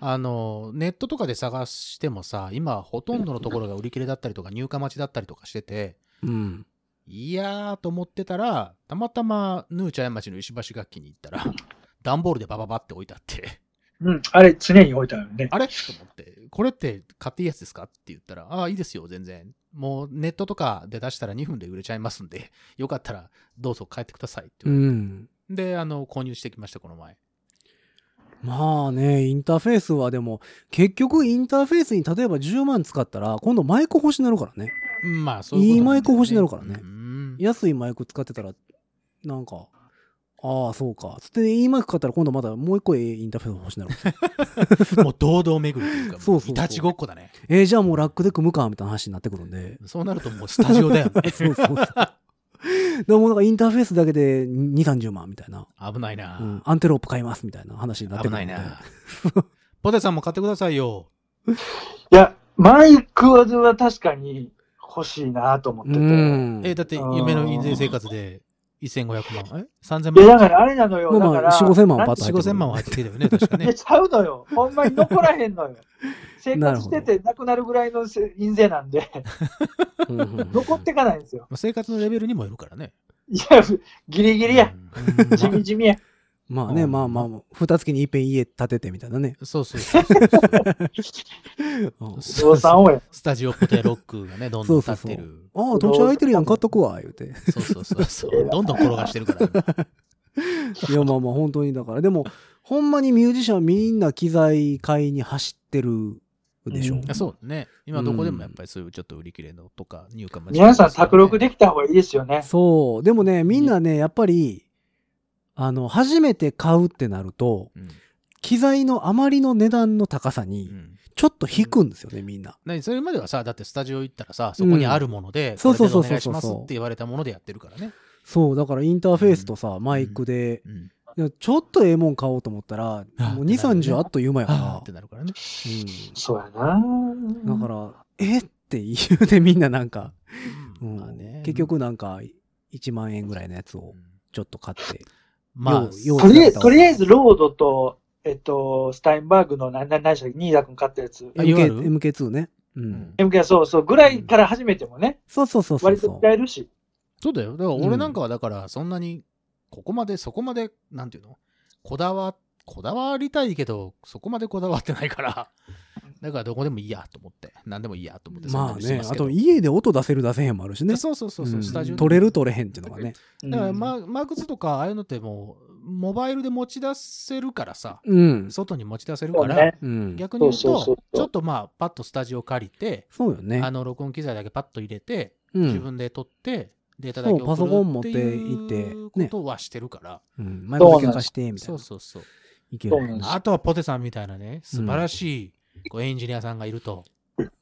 あの、ネットとかで探してもさ、今、ほとんどのところが売り切れだったりとか、入荷待ちだったりとかしてて、うん。いやーと思ってたら、たまたま、ヌー茶屋町の石橋楽器に行ったら、段ボールでバババって置いてあって、うん。あれ、常に置いてあるね。あれ？と思って、これって買っていいやつですか？って言ったら、ああ、いいですよ、全然。もうネットとかで出したら2分で売れちゃいますんで、よかったらどうぞ帰ってくださいってう言われて。ん。で、あの、購入してきました、この前。まあね、インターフェースはでも、結局インターフェースに例えば10万使ったら、今度マイク欲しになるからね。うんまあ、そういうこといいマイク欲しになるからねうん安いマイク使ってたら、なんか、ああ、そうか。つって、いいマイク買ったら今度またもう一個ええインターフェース欲しになる。もう堂々巡りというか、そうそうそういたちごっこだね。えーじゃあもうラックで組むかみたいな話になってくるんで。そうなるともうスタジオだよね。そうそうそう。でもなんかインターフェースだけで2、30万みたいな。危ないな、うん、アンテロープ買いますみたいな話になってるんで。ないな。ポテさんも買ってくださいよ。いや、マイクは確かに欲しいなと思ってて。うん。え、だって夢の印税生活で1500万え ?3000 いや、万だからあれなのよ。だから、4 5000万なんパッと4、5000万は入ってきたよね、確かね。ちゃうのよ。ほんまに残らへんのよ。生活しててなくなるぐらいのせ印税なんで、残ってかないんですよ。生活のレベルにもよるからね。いや、ギリギリや。うん地味地味や。まあね、うんまあまあ、二月に一遍家建ててみたいなね。そうそうそうそう。スタジオポテロックがね、どんどん立ってる。ああ、土地空いてるやん、買っとくわ、言うて。そうそうそうそう。どんどん転がしてるから。いや、まあまあ、本当にだから。でも、ほんまにミュージシャンみんな機材買いに走ってるでしょ。うんそうね。今どこでもやっぱりそういうちょっと売り切れのとか、入荷待ち皆さん、卓録できた方がいいですよね。そう。でもね、みんなね、やっぱり、あの、初めて買うってなると、うん。機材のあまりの値段の高さにう、ん。ちょっと引くんですよね、みんな。何それまではさ、だってスタジオ行ったらさ、そこにあるもので、そうそうそうそうそう。でお願いしますって言われたものでやってるからね。そう、だからインターフェースとさ、マイクで、ちょっとええもん買おうと思ったら、あもう2、30あっという間やかってなるからね。そうやな。ら。だから、えって言うて みんななんか、うん。まあね。結局なんか1万円ぐらいのやつをうん。ちょっと買って。まあ、とりあえず、とりあえず、ロードと、えっと、スタインバーグの何何何でしたっけ、ニーダ君買ったやつ。MK る？MK2 ね。ううんん。MK そうそう、ぐらいから始めてもね、そうそうそうそう割とそ使えるし。そうだよ。だから俺なんかはだから、そんなに、ここまで、そこまで、なんていうの？こだわ、こだわりたいけど、そこまでこだわってないから、だからどこでもいいやと思って、何でもいいやと思って、う。まあね、あと家で音出せる出せへんもあるしね。そうそうそうそう、うんスタジオに取れる取れへんっていうのがね。だから、うんママーク2とか、ああいうのってもう、モバイルで持ち出せるからさ、うん。外に持ち出せるから、ね。うん。逆に言うとそうそうそう、ちょっとまあ、パッとスタジオ借りて、そうよねあ。の、録音機材だけパッと入れて、うん自分で撮って、データだけパソコン持っていうことはしてるから、うん。マイクだけ貸して、みたいな。そうそうそう。いけるあとはポテさんみたいなね、素晴らしいこうエンジニアさんがいると、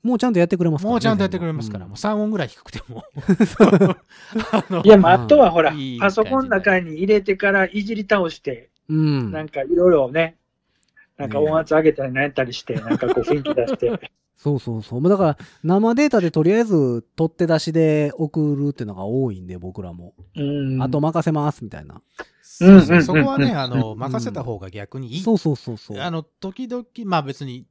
もうちゃんとやってくれますからねもうちゃんとやってくれますから、うんもう3音ぐらい低くても。あのいや、まあ、あとはほらいい、パソコンの中に入れてからいじり倒して、うん。なんかいろいろね、なんか音圧上げたりなんやったりして、なんかこう雰囲気出して。そうそうそう。まあだから、生データでとりあえず取って出しで送るっていうのが多いんで、僕らも。うんあと任せます、みたいな。そうそううんそこはね、うんあの、任せた方が逆にいい。そうそうそうそう。あの、時々、まあ別に、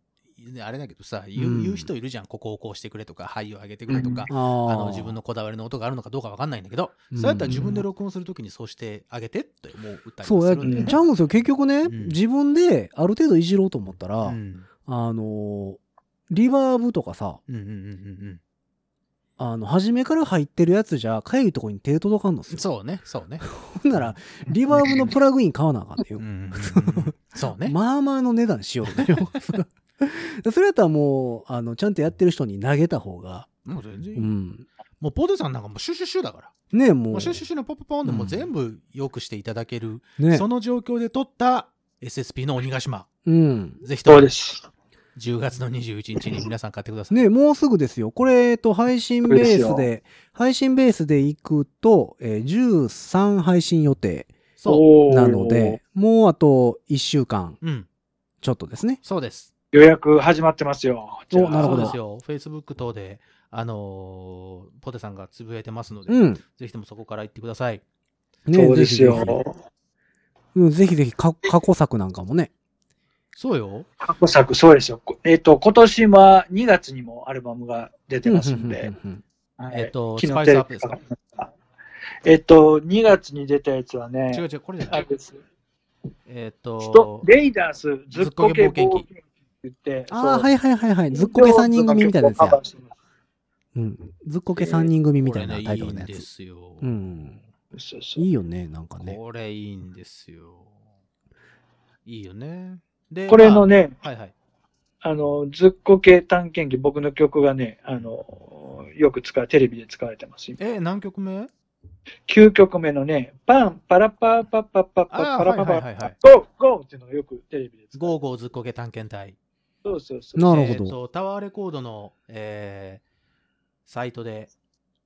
あれだけどさ、言う,、うん言う人いるじゃん、ここをこうしてくれとか、肺を上げてくれとか、あーあの自分のこだわりの音があるのかどうかわかんないんだけど、うんそうやったら自分で録音するときにそうしてあげてって思う歌いそうや。ちゃうんですよ。結局ね、うん自分である程度いじろうと思ったら、うんあのー、リバーブとかさ、うんうんうんうんあの、初めから入ってるやつじゃ、かゆいとこに手届かんの。そうね、そうね。ほんなら、リバーブのプラグイン買わなあかんねようん。うんうんうんそうね。まあまあの値段しようだよ。それやったらもう、あの、ちゃんとやってる人に投げた方が、もう全然いい、うん。もうポテさんなんかもうシュシュシュだから。ねえ、もうもう、シュシュシュのポッポポンでもううん全部良くしていただける、ねその状況で撮った SSP の鬼ヶ島。うん。ぜひともそうです。10月の21日に皆さん買ってください。ねもうすぐですよ。これ、えっと、配信ベースでで、配信ベースで行くと、えー13配信予定なので、もうあと1週間う。うん。ちょっとですね。そうです。予約始まってますよ。おなるほどそうですよ。Facebook 等で、あのーポテさんがつぶやいてますので、うん。ぜひともそこから行ってください。ねそうですよ。ぜひぜひうんぜひぜひか過去作なんかもね。そうよ。過去作、そうですよ。こえっ、と、今年は2月にもアルバムが出てますんで、えっとスパイスアップですか？えっと、2月に出たやつはね、違う違う、これじゃない。えっと、レイダースずっこけ冒険記言って、ああ、はいはいはいはい。ずっこけ3人組みたいなやつや。うん。ずっこけ3人組みたいなタイトルのやつ。いいんですよ。うん。そうそういいよね、なんかね。これいいんですよ。いいよね。で、これのね、まあはいはい。あの、ずっこけ探検機、僕の曲がね、あの、よく使う、テレビで使われてます。今え、何曲目？9曲目のね、パン、パラパーパッパッパッパあーパラパパゴーゴーっていうのがよくテレビで使う。ゴーゴーずっこけ探検隊。そうそうそう。なるほど。えーと、タワーレコードの、えーサイトで、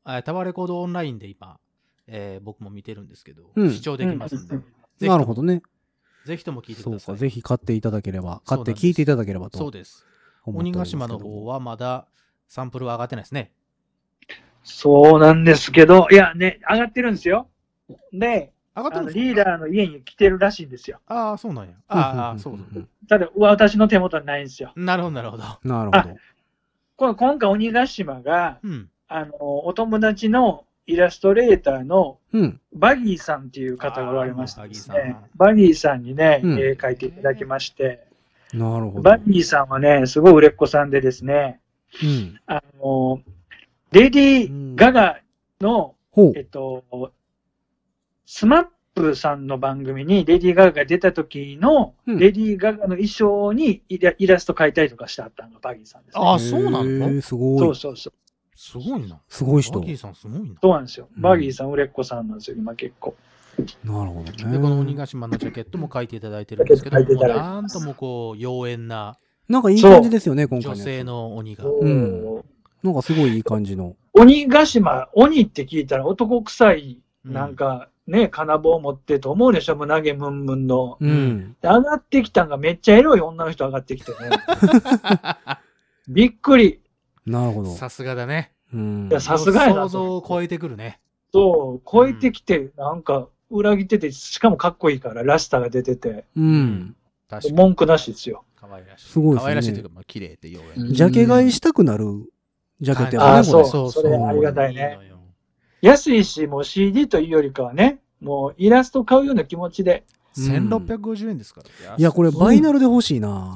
あタワーレコードオンラインで今、えー僕も見てるんですけど、うん視聴できますんで、うんぜひともなるほどね。ぜひとも聞いてください。そうか、ぜひ買っていただければ、買って聞いていただければとそうです。鬼ヶ島の方はまだサンプルは上がってないですね。そうなんですけど、いやね、上がってるんですよ。で、上がってあのるんですか？リーダーの家に来てるらしいんですよ。ああ、そうなんや。ああ、そううんうただ、私の手元にないんですよ。なるほど、なるほど。なるほど。この今回、鬼ヶ島が、うん。あの、お友達のイラストレーターのうん。バギーさんっていう方がおられましてですねあーバギーさん、バギーさんにね、うん絵描いていただきまして、なるほど。バギーさんはね、すごい売れっ子さんでですね、うん。あの、レディー・ガガの、え。っと、 SMAP さんの番組にレディー・ガガが出た時の、うんレディー・ガガの衣装にイライラスト描いたりとかしてあったのがバギーさんです、ね。あ、そうなへのーすごい。そうそうそう。すごいな。すごい人。バギーさんすごいな。そうなんですよ。うんバギーさん売れっ子さんなんですよ、今結構。なるほどね。で、この鬼ヶ島のジャケットも書いていただいてるんですけど、なんともこう、妖艶ななんかいい感じですよね、今回。女性の鬼が。んなんかすごいいい感じの。鬼ヶ島、鬼って聞いたら男臭い、うんなんかね、金棒持ってと思うでしょ、胸毛ムンムンの。うん。で上がってきたんがめっちゃエロい女の人上がってきてね。びっくり。なるほど。さすがだね。うんいやさすがやな想像を超えてくるね。そう、超えてきて、なんか裏切ってて、しかもかっこいいから、ラスタが出てて、うん。確かに。文句なしですよ。可愛らしい。すごいですね可愛らしいというか、まあ、綺麗って妖艶。ジャケ買いしたくなるジャケットやあーね、これ。そうそれありがたいね。安いし、もう CD というよりかはね、もうイラスト買うような気持ちで、うん1650円ですから。いや、これバイナルで欲しいな。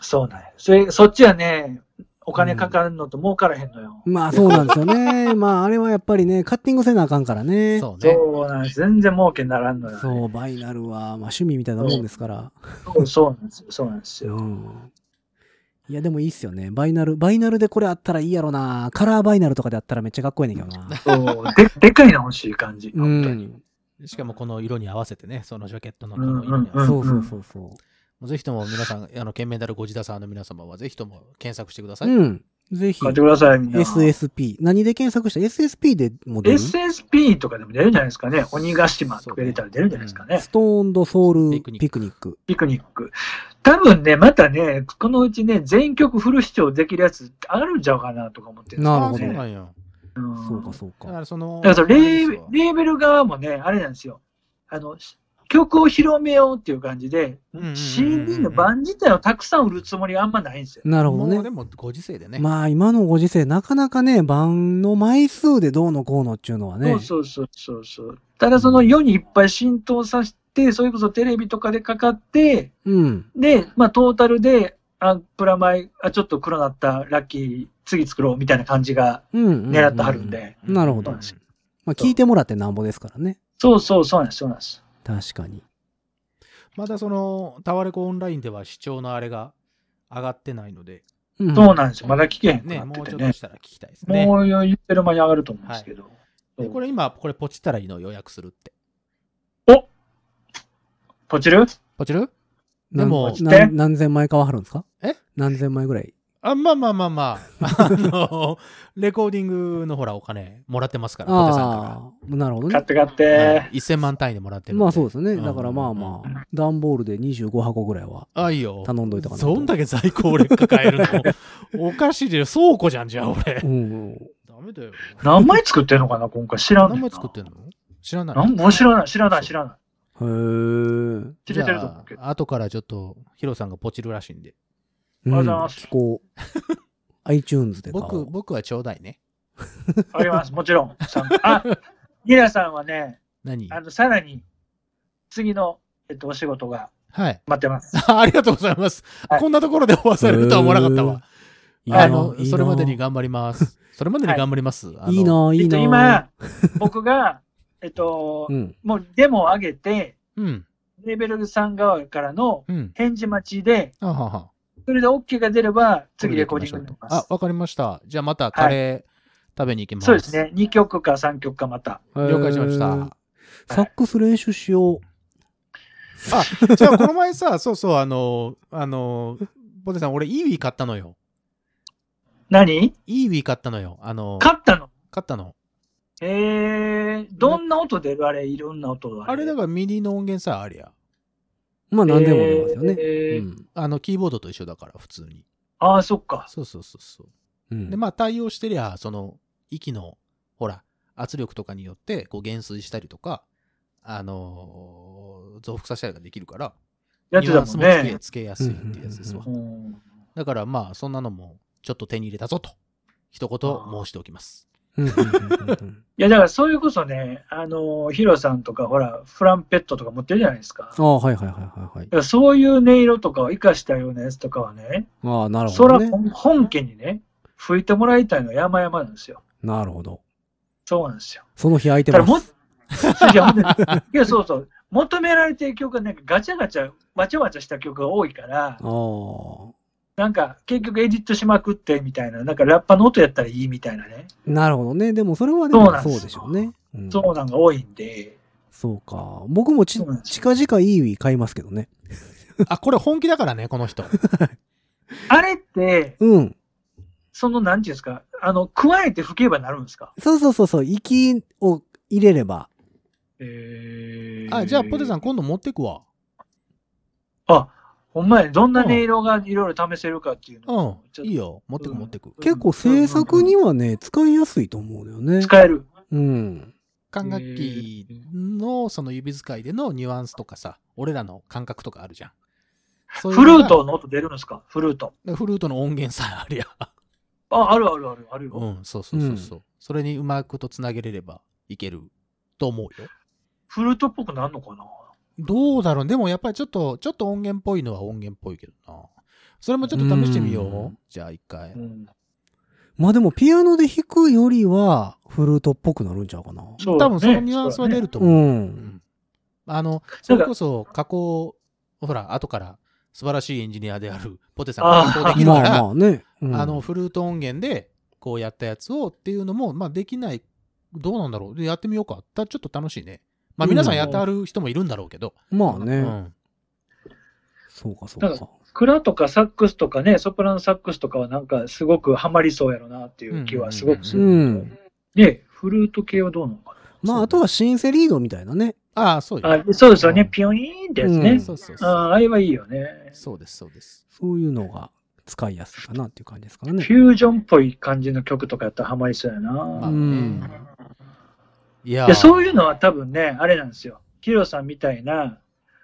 そうなんや。それ、そっちはね、お金かかるのと儲からへんのよ。まあそうなんですよね。まああれはやっぱりね、カッティングせなあかんからね。そうね。そうなんです。全然儲けにならんのよ、ね。そう、バイナルは、まあ趣味みたいなもんですから。そうそうなんですよ。そうなんですよ。うん。いや、でもいいっすよね。バイナル、バイナルでこれあったらいいやろな。カラーバイナルとかであったらめっちゃかっこいいねんけどな。そうででかいの欲しい感じ。う本当に。ん。しかもこの色に合わせてね、そのジャケットのの色に合わせて。うんそうそうそうそもうぜひとも皆さん、あの、ケンメダルゴジダさんの皆様はぜひとも検索してくださう。い。うん。ぜひ買っ、てください、みんな。SSP。何で検索した ?SSP でも出る？SSP とかでも出るんじゃないですかね。鬼ヶ島とか入れたら出るんじゃないですかね。ストーンドソウルピクニックピクニック。多分ね、またね、このうちね、全曲フル視聴できるやつあるんちゃうかなとか思ってるんですよなるほどあそうなんや。うんそうかそうだかか。らその、だからそレーベル側もね、あれなんですよ。あの、曲を広めようっていう感じでうんうんうんうん、CD の版自体をたくさん売るつもりはあんまないんですよ。なるほどね。でもご時世でね。まあ今のご時世、なかなかね、版の枚数でどうのこうのっていうのはね。そうそうそうそう。ただその世にいっぱい浸透させて、それこそテレビとかでかかって、うん。で、まあトータルで、あ、プラマイ、あ、ちょっと黒なった、ラッキー、次作ろうみたいな感じが。狙ってはるんで。なるほどまあ聞いてもらってなんぼですからね。そうそう、そうなんです、そうなんです。確かに。まだその、タワレコオンラインでは視聴のあれが上がってないので、うんそうなんですよ。まだ聞けへんくね、なっててね。もうちょっとしたら聞きたいですね。もう言ってる間に上がると思うんですけど。でこれ今、これポチったらいいの予約するって。おポチる？ポチる？でも何何千枚買わはるんですか？え？何千枚ぐらいあ、まあまあまあまあ、あの、レコーディングのほらお金もらってますから、ポテさんかああ、なるほどね。買って買っら。て。はい1000万単位でもらってるんまあそうですね。んだからまあまあ、段ボールで25箱ぐらいはあ。あ、いいよ。頼んどいたかなと。そんだけ在庫俺抱えるの おかしいでよ。倉庫じゃん、じゃあ俺う。んうん。ダメだよ。何枚作ってんのかな今回知らんねんな何枚作ってんの？知らない。なんもう知らない、知らない、知らない。へえ。知れてると思うけど。じゃあ後からちょっと、ヒロさんがポチるらしいんで。うんありがとうございます聞こう。iTunes で僕、う。僕はちょうだいね。あります、もちろん。あ、ギラさんはね、何？あの、さらに、次の、えっと、お仕事がはい。待ってます。ありがとうございます。はいこんなところで終わされるとは思わなかったわ。あの、それまでに頑張ります。それまでに頑張ります。いいな、いえっと、いな。今、僕が、えっと、うん。もうデモを上げて、うん。レーベルさん側からのうん。返事待ちで、あはは。それで OK が出れば、次これでレコーディングになります。あ、わかりました。じゃあまたカレー食べに行きます。そうですね。2曲か3曲かまた。了解しました。サックス練習しよう。あ、じゃあこの前さ、そうそう、あの、あの、ポテさん、俺、イーウィー買ったのよ。何？イーウィー買ったのよ。あの、勝ったの？買ったの。えー、どんな音出る？あれ、いろんな音があれだからミニの音源さえありゃ。まあ何でも出ますよね。えーうんあの、キーボードと一緒だから、普通に。ああ、そっか。そうそうそうそう。うんで、まあ、対応してりゃ、その、息の、ほら、圧力とかによって、こう、減衰したりとか、あのー増幅させたりができるから、やってたもんね。つけやすいっていうやつですわだからまあ、そんなのも、ちょっと手に入れたぞと、一言申しておきます。いや、だからそれこそね、あの、ヒロさんとか、ほら、フランペットとか持ってるじゃないですか。ああ、はいはいはいはいはい。らそういう音色とかを活かしたようなやつとかはね、ああ、なるほどね。本本家にね、吹いてもらいたいのは山々なんですよ。なるほど。そうなんですよ。その日空いてます。いや、いやそうそう。求められてる曲がなんかガチャガチャ、わちゃわちゃした曲が多いから。なんか結局エディットしまくってみたいな、なんかラッパの音やったらいいみたいなね。なるほどね。でもそれはでそうなんですもそうでしょうね。うんそうなんが多いんで、そうか。僕もち近々イーウィ買いますけどね。あ、これ本気だからね、この人。あれって、うん。その、なんていうんですか、あの、加えて吹けばなるんですか？そうそうそうそう。息を入れれば。えあ、じゃあ、ポテさん今度持ってくわ。あ、ほんまや、どんな音色がいろいろ試せるかっていうのうをちょん。いいよ。持ってく持ってく。結構制作にはね、使いやすいと思うのよね。使える。うん。管楽器のその指使いでのニュアンスとかさ、俺らの感覚とかあるじゃん。そういうフルートの音出るんですか？フルート。フルートの音源さえあるや。あ、あるあるある、あるよ。うん、そうそうそうそう。それにうまくとつなげれればいけると思うよ。フルートっぽくなるのかな？どうだろう？でもやっぱりちょっと、ちょっと音源っぽいのは音源っぽいけどな。それもちょっと試してみようんう。じゃあ一回う。ん。まあでもピアノで弾くよりはフルートっぽくなるんちゃうかな。そうだね多分そのニュアンスは出るとう。思う。うんんあの、それこそ加工、ほら、後から素晴らしいエンジニアであるポテさんが加工できるまあから、まあね。うんあの、フルート音源で、こうやったやつをっていうのも、まあできない、どうなんだろう？でやってみようか。たちょっと楽しいね。まあ皆さんやってある人もいるんだろうけど。うまあね。ん。そうかそうだかか。クラとかサックスとかね、ソプラノサックスとかはなんかすごくハマりそうやろなっていう気はすごくすうる。ん。で、フルート系はどうなのかまああとはシンセリードみたいなね。ああ、そうあそうですよね、うんピヨイーンってやつうんね。そうそうそう。あああれはいいよね。そうです、そうです。そういうのが使いやすいかなっていう感じですからね。フュージョンっぽい感じの曲とかやったらハマりそうやな。まあねうん。いやでそういうのは多分ね、あれなんですよ。ヒロさんみたいな、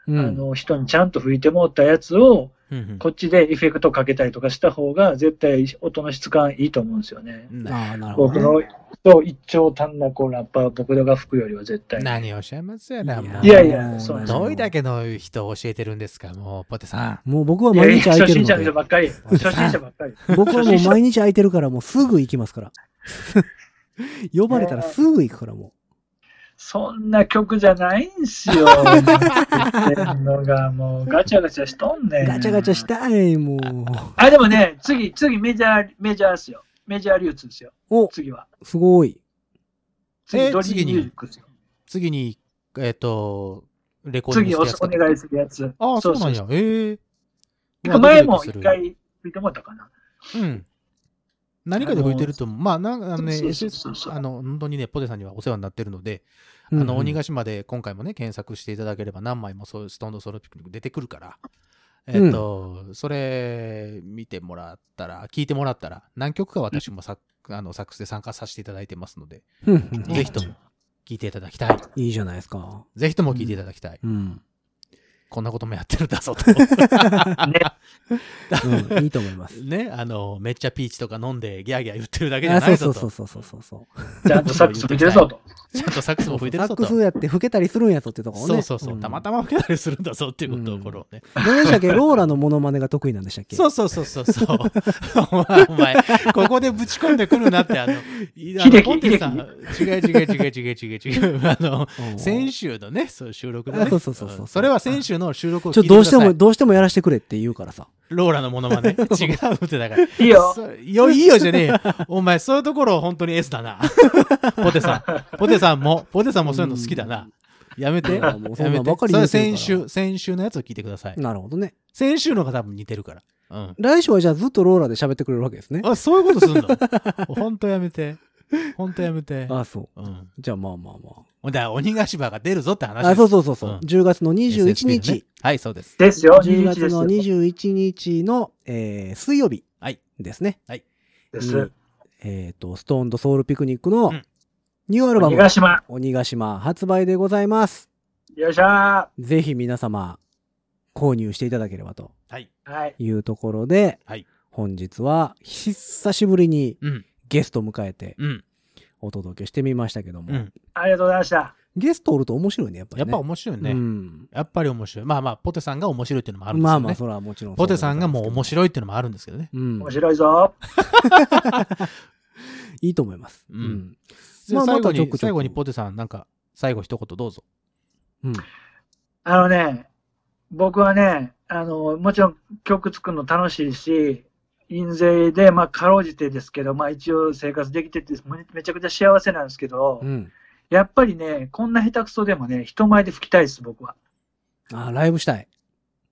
うん。あの人にちゃんと吹いてもらったやつを、うんうんこっちでエフェクトかけたりとかした方が、絶対音の質感いいと思うんですよね。ああ、なるほ僕ど、ね。の、一長短なこうラッパー、僕らが吹くよりは絶対。何をおっしゃいますやな、もういやいやそうどういうだけの人を教えてるんですか、もう、ポテさもう僕は毎日空いてる初心者ばっかり。初心者ばっかり。僕はもう毎日空いてるからもうすぐ行きますから。呼ばれたらすぐ行くからもそんな曲じゃないんすよ。のが、もうガチャガチャしとんう。ねん。ガチャガチャしたい、もう。あ、でもね、次、次メジャー、メジャーですよ。メジャー流通ですよ。お、次は。すごい。え次、ドリーミュージックですよ。次に、えっ、と、レコーディン次おグするやつかお願いするやつ。ああ、そうなんや。ええてか前も一回吹いてもらったかな。うん。何かで吹いてると思う。まあ、なんかあのね、あの、本当にね、ポテさんにはお世話になってるので、うんあの、鬼ヶ島で今回もね、検索していただければ何枚もそういうストーンドソロピクニック出てくるから、えっ、と、それ見てもらったら、聞いてもらったら、何曲か私もさ、あの、サックスで参加させていただいてますので、うんうんぜひとも聞いていただきたい。いいじゃないですか。ぜひとも聞いていただきたい。うん。こんなこともやってるんだぞと。ね。うん、いいと思います。ね、あの、めっちゃピーチとか飲んでギャーギャー言ってるだけじゃあ、ないぞと。そうそうそうそうそうそう。ちゃんとサックス吹いてるぞと。ちゃんとサックスも吹いてるぞと。サックスやって吹けたりするんやぞってところね。そうそうそう、たまたま吹けたりするんだぞっていうことをこれをね。ま。何でしたっけローラのモノマネが得意なんでしたっけ？そうそうそうそうそう。お前、お前ここでぶち込んでくるなって、あの、いあのポンテさん、違う違う違う違う違う違う。あの、うん先週のね、そう収録で、ね。あそうそうそうそうんそれは先週の収録をちょ聞いてください。どうしても、どうしてもやらせてくれって言うからさ。ローラのものまね。違うってだから。いいよ。よ、いいよじゃねえよ。お前、そういうところ本当に S だな。ポテさん。ポテさんも、ポテさんもそういうの好きだな。やめて。いやめてばかりそれ先週、先週のやつを聞いてください。なるほどね。先週のが多分似てるから。うん。来週はじゃあずっとローラで喋ってくれるわけですね。あ、そういうことすんの？本当やめて。本当やめて。あ、そう。うん。じゃあまあまあまほんで、鬼ヶ島が出るぞって話あ。あ、そうそうそうそう。うん10月の21 SSP のね日。はい、そうです。ですよ、10 21月のですよ。21日の、えー水曜日はい。ですね。ですに。えっ、と、ストーンとソウルピクニックのうんニューアルバム、鬼ヶ島。鬼ヶ島発売でございます。よっしゃぜひ皆様、購入していただければとはい。ー。はい。いうところで、はい本日は久しぶりにうん。ゲストを迎えてうん。お届けしてみましたけども。うん。ありがとうございました。ゲストおると面白いね、やっぱり、ね。やっぱ面白いね。うん。やっぱり面白い。まあまあ、ポテさんが面白いっていうのもあるんですよね。まあまあ、それはもちろん。ポテさんがもう面い。白いっていうのもあるんですけどね。うん面。白いぞ。いいと思います。うんまあ最後に、最後にポテさん、なんか、最後一言どうぞ。うん。あのね、僕はね、あの、もちろん曲作るの楽しいし、印税で、まあ、かろうじてですけど、まあ、一応生活できてて、めめちゃくちゃ幸せなんですけど、うん。やっぱりね、こんな下手くそでもね、人前で吹きたいです、僕は。あ、ライブしたい。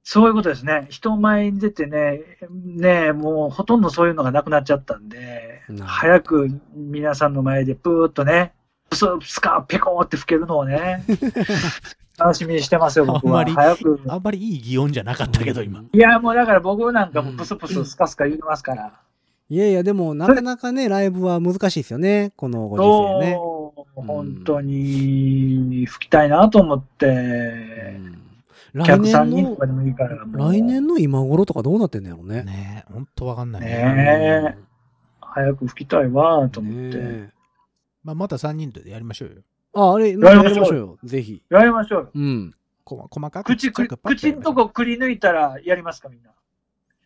そういうことですね。人前に出てね、ね、もうほとんどそういうのがなくなっちゃったんで早く皆さんの前でプーッとね、プスプスカーペコーって吹けるのをね、楽しみにしてますよ、僕は。あんまり早く。あんまりいい擬音じゃなかったけど、今。いや、もうだから僕なんかもプスプススカスカ言ってますから。いやいや、でも、なかなかね、ライブは難しいですよね。このご時世ね。本当に吹きたいなと思っうて、ん来客さん年の人とか、でもいいから。来年の今頃とかどうなってんのやろね。ねえ、ほんとわかんないね。ねえ早く吹きたいわと思って。ねまあ、また3人でやりましょうよ。あ、あれ、ややりましょうりましょうよ。ぜひ。やりましょうよ。うん。こ細かくち口、く口んとこくり抜いたらやりますか、みんな。あ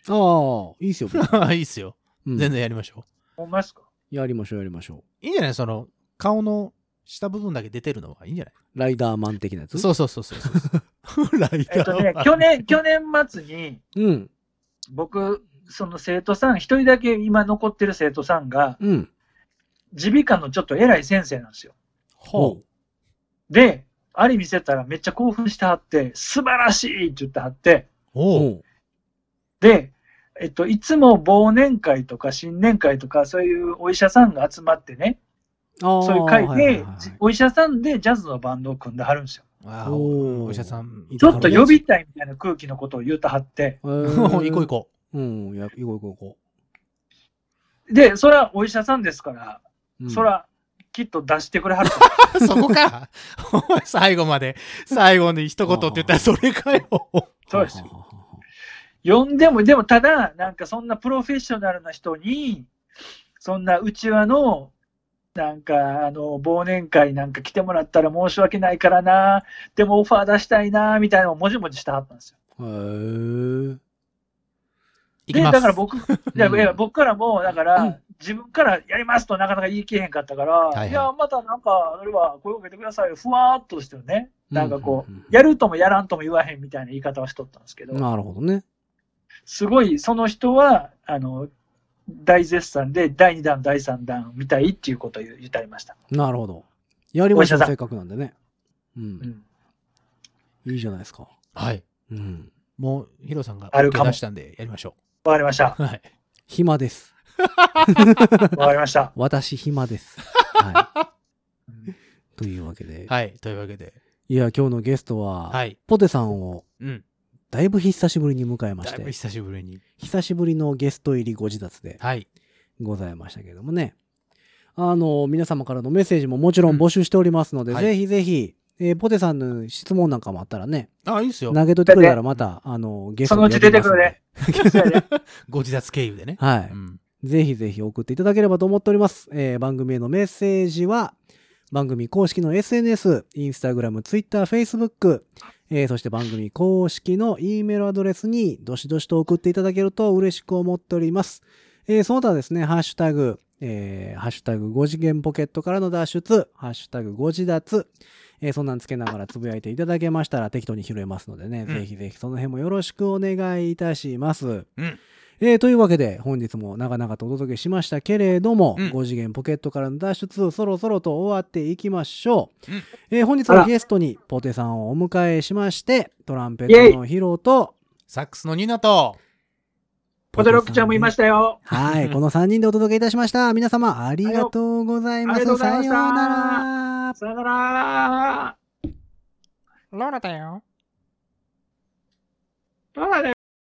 あ、いいっすよ。こ。いいっすよ。うん全然やりましょほんまですか？やりましょう、やりましょう。いいんじゃない？その、顔の下部分だけ出てるのはいいんじゃない？うライダーマン的なやつ？そうそうそうそうそう。ライえっとね、去年、去年末に、うん。僕、その生徒さん、一人だけ今残ってる生徒さんが、うん。耳鼻科のちょっと偉い先生なんですよ。ほで、あれ見せたらめっちゃ興奮してはって、素晴らしいって言ってはって、う。おう。おうで、えっと、いつも忘年会とか新年会とか、そういうお医者さんが集まってね、そういう会でお医者さんでジャズのバンドを組んではるんですよ。おーお医者さん。いちょっと呼びたいみたいな空気のことを言うたはって、えー 行こう行こうん、や、行こう行こう行こで、それはお医者さんですから、う。うんそら、きっと出してくれはるとう。そこか。最後まで、最後に一言って言ったらそれかよ。そうですよ。はははは呼んでも、でもただ、なんかそんなプロフェッショナルな人に、そんなうちわの、なんか、あの、忘年会なんか来てもらったら申し訳ないからな、でもオファー出したいな、みたいなのをもじもじしてはったんですよ。へーで。だから僕、いやうんいや僕からも、だかうらん、自分からやりますとなかなか言い切れへんかったから、はいはいいや、またなんか、それは声をかけてくださいよ、ふわーっとしてるね。なんかこう、うんうんうんやるともやらんとも言わへんみたいな言い方をしとったんですけど、なるほどね。すごい、その人は、あの、大絶賛で、第2弾、第3弾見たいっていうことを言言ってありました。なるほど。やりましょう、お医者さんせっかくなんでね。う。うんん。いいじゃないですか。はい。うん。もう、ヒロさんがあるかも手出したんでやりましょわかりました。う。はい。暇です。わかりました。私暇です。はい。というわけで。はい。というわけで。いや、今日のゲストは、はい。ポテさんをうん。だいぶ久しぶりに迎えましてだいぶ、久しぶりに。久しぶりのゲスト入りご自立ではい。ございましたけどもね。あの、皆様からのメッセージももちろん募集しておりますので、うんはいぜひぜひ、えーポテさんの質問なんかもあったらね、あ、いいっすよ。投げといてくれたらまた、あの、ゲストそのうち出てくるね ご自立経由でね。はい。うん。ぜひぜひ送っていただければと思っております。えー番組へのメッセージは、番組公式の SNS、インスタグラム、ツイッター、フェイスブック、えーそして番組公式の E メールアドレスにどしどしと送っていただけると嬉しく思っております。えーその他ですね、ハッシュタグ、えーハッシュタグ5次元ポケットからの脱出、ハッシュタグ5自脱、えーそんなんつけながらつぶやいていただけましたら適当に拾えますのでね、うんぜひぜひその辺もよろしくお願いいたします。うん。えーというわけで本日も長々とお届けしましたけれども、うん。5次元ポケットからの脱出そろそろと終わっていきましょう、うん。えー本日あら。はゲストにポテさんをお迎えしましてトランペットのヒロとサックスのニナと、ポテロックちゃんもいましたよ。はい この3人でお届けいたしました。皆様ありがとうございます。さようなら。さよなら。ローラだよ。どうだね